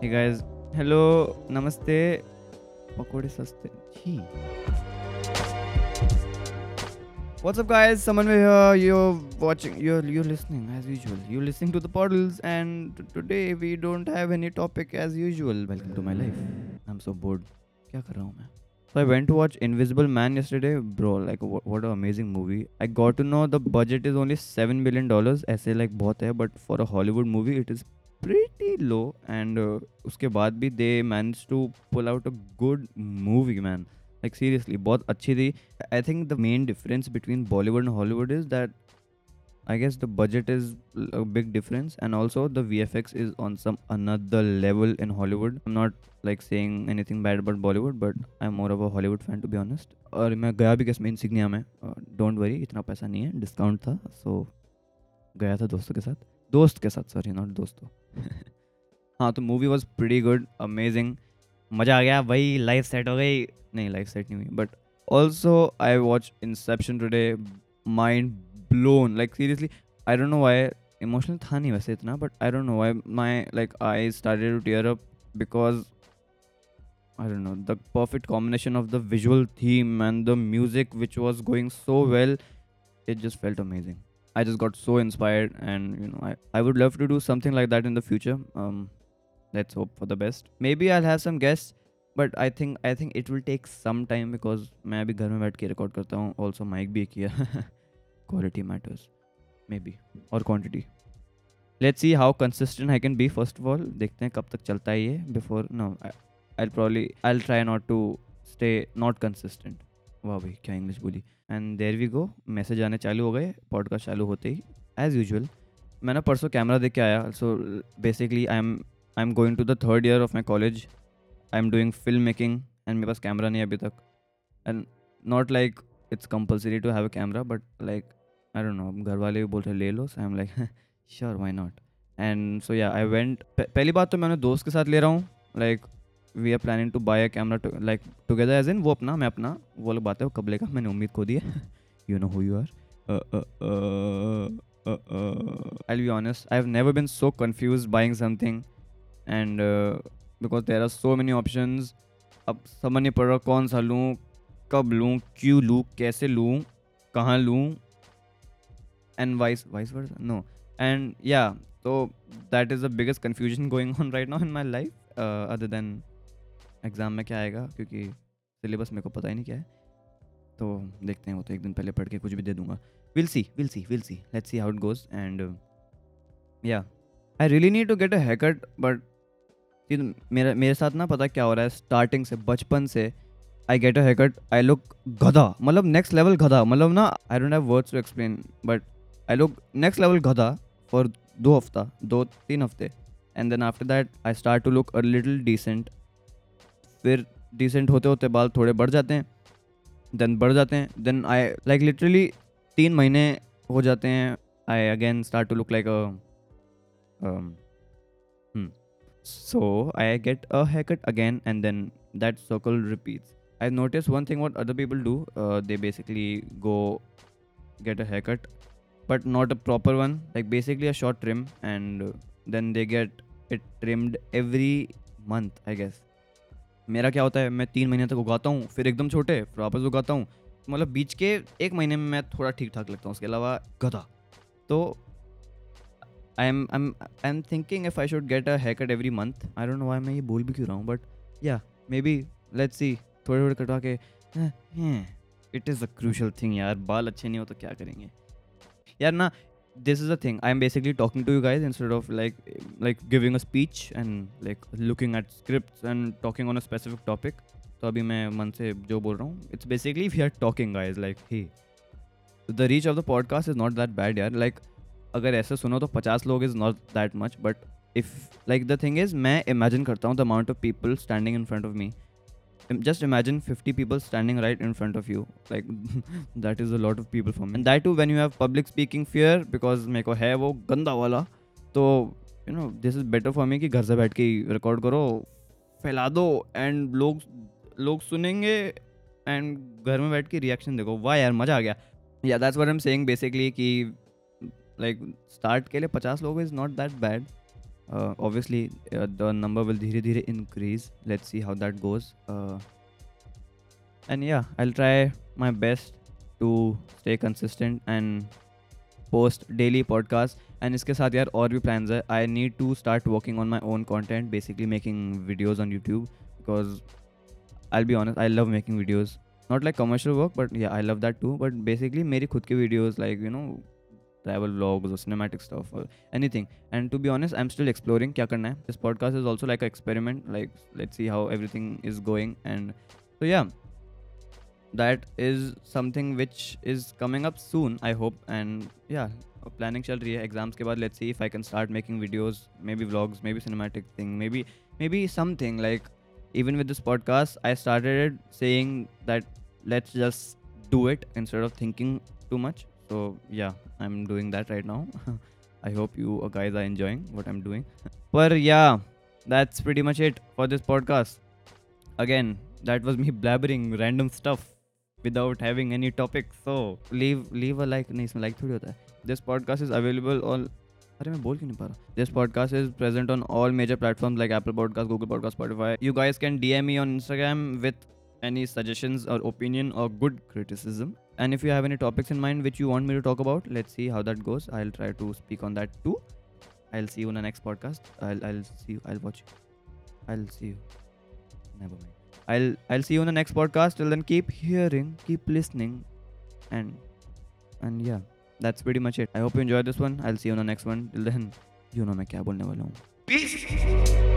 Hey guys, hello, namaste. पकोड़े सस्ते जी What's up, guys? Someone here. You're watching. You're you're listening as usual. You're listening to the portals, and today we don't have any topic as usual. Welcome to my life. I'm so bored. क्या कर रहा हूँ मैं? So I went to watch Invisible Man yesterday, bro. Like what, what an amazing movie. I got to know the budget is only seven million dollars. ऐसे like बहुत है, but for a Hollywood movie, it is pretty low. And uh, उसके बाद भी they managed to pull out a good movie, man. Like seriously, बहुत अच्छी थी. I think the main difference between Bollywood and Hollywood is that I guess the budget is a big difference, and also the VFX is on some another level in Hollywood. I'm not like saying anything bad about Bollywood, but I'm more of a Hollywood fan to be honest. और मैं गया भी किसमें insignia में don't worry इतना पैसा नहीं है डिस्काउंट था सो गया था दोस्तों के साथ दोस्त के साथ सॉरी नॉट दोस्तों. हाँ तो movie was pretty good amazing मज़ा आ गया भाई लाइफ सेट हो गई. नहीं लाइफ सेट नहीं हुई but also I watch Inception today mind blown like seriously I don't know why emotional था नहीं वैसे इतना but I don't know why my like I started to tear up because I don't know the perfect combination of the visual theme and the music which was going so well it just felt amazing. I just got so inspired and you know I, I would love to do something like that in the future um let's hope for the best maybe I'll have some guests but I think I think it will take some time because मैं अभी घर में बैठ के record करता हूँ also mic भी किया quality matters maybe or quantity let's see how consistent I can be first of all देखते हैं कब तक चलता है ये before no I, I'll probably I'll try not to stay not consistent वाह भाई, क्या इंग्लिश बोली। And there we go message आने चालू हो गए पॉडकास्ट चालू होते ही एज़ यूजल मैं ना परसों कैमरा देख के आया so basically I am I am going to the third year of my college I am doing film making and मेरे पास कैमरा नहीं अभी तक। And not like it's compulsory to have a camera but like I don't know घर वाले भी बोल रहे ले लो। So I am like sure why not and so yeah I went पहली बात तो मैंने दोस्त के साथ ले रहा हूँ like we are planning to buy a camera like together as in वो अपना, मैं अपना, वो लोग बात है, वो कब लेगा मैंने उम्मीद खो दी है। You know who you are I be honest I have never been so confuse buying something and because there are so many option अब समझ नहीं पड़ रहा कौन सा लूँ, कब लूँ, क्यों लूँ, कैसे लूँ, कहाँ लूँ। And vice vice versa no and yeah तो that is the biggest confusion going on right now in my life other than exam में क्या आएगा? क्योंकि सिलेबस मेरे को पता ही नहीं क्या है। तो देखते हैं, वो तो एक दिन पहले पढ़ के कुछ भी दे दूँगा। Will see will see will see let's see how it goes and yeah I really need to get a haircut but मेरा, मेरे साथ ना पता क्या हो रहा है। स्टार्टिंग से, बचपन से आई गेट अ हैकट आई लुक गधा। मतलब नेक्स्ट लेवल गधा। मतलब ना I don't have words to explain but I look next level गधा फॉर दो हफ़्ता, दो, तीन हफ़्ते। And then after that I start to look a little decent फिर डिसेंट होते होते बाल थोड़े बढ़ जाते हैं देन बढ़ जाते हैं देन आई लाइक लिटरली तीन महीने हो जाते हैं I again start to look like so I get a haircut again and then that circle repeats I notice one thing what other people do they basically go get a but not a proper one like basically a short trim and uh, then they get it trimmed every month i guess. मेरा क्या होता है, मैं तीन महीने तक उगाता हूँ, फिर एकदम छोटे, फिर वापस उगाता हूँ। मतलब बीच के एक महीने में मैं थोड़ा ठीक ठाक लगता हूँ, उसके अलावा गधा। तो I am I am I am thinking if I should get a haircut every month I don't know why मैं ये बोल भी क्यों रहा हूँ बट या मे बी लेट्स सी थोड़े थोड़े कटवा के it is a crucial thing यार, बाल अच्छे नहीं हो तो क्या करेंगे? यार ना this is the thing. I'm basically talking to you guys instead of, like like, giving a speech and, like, looking at scripts and talking on a specific topic. तो अभी मैं मन से जो बोल रहा हूँ it's basically we are talking guys like he the reach of the podcast is not that bad यार. लाइक अगर ऐसे सुनो तो पचास लोग is not that much but if like the thing is मैं इमेजिन करता हूँ the amount of people standing in front of me just imagine 50 people standing right in front of you like that is a lot of people for me and that too when you have public speaking fear because मेरे को है वो गंदा वाला तो you know this is better for me कि घर से बैठ के रिकॉर्ड करो फैला दो एंड लोग लोग सुनेंगे एंड घर में बैठ के रिएक्शन देखो वाह यार मज़ा आ गया yeah that's what I am saying basically like start के लिए पचास लोग is not that bad uh, obviously uh, the number will धीरे धीरे increase let's see how that goes uh, and yeah i'll try my best to stay consistent and post daily podcast and इसके साथ यार और भी plans है I need to start working on my own content basically making videos on YouTube because I'll be honest I love making videos not like commercial work but yeah I love that too but basically मेरी खुद के videos like you know travel vlogs or cinematic stuff or anything. And to be honest, I'm still exploring kya karna hai. This podcast is also like an experiment. Like let's see how everything is going. And so yeah, that is something which is coming up soon. I hope. And yeah, planning shall be. Exams exams के बाद let's see if I can start making videos maybe vlogs maybe maybe, thing maybe maybe something like even with this podcast I started saying do it instead of thinking too much so yeah i'm doing that right now i hope you guys are enjoying what i'm doing but yeah that's pretty much it for this podcast again that was me blabbering random stuff without having any topic so leave leave a like नहीं इसमें like थोड़ी होता है this podcast is available on अरे मैं बोल क्यों नहीं पा रहा this podcast is present on all major platforms like Apple podcast Google podcast Spotify you guys can DM me on Instagram with any suggestions or opinion or good criticism and if you have any topics in mind which you want me to talk about let's see how that goes i'll try to speak on that too i'll see you in the next podcast i'll, I'll see you i'll watch you i'll see you never mind i'll i'll see you in the next podcast till then keep hearing keep listening and and yeah that's pretty much it i hope you enjoyed this one i'll see you on the next one till then you know मैं क्या बोलने वाला हूँ peace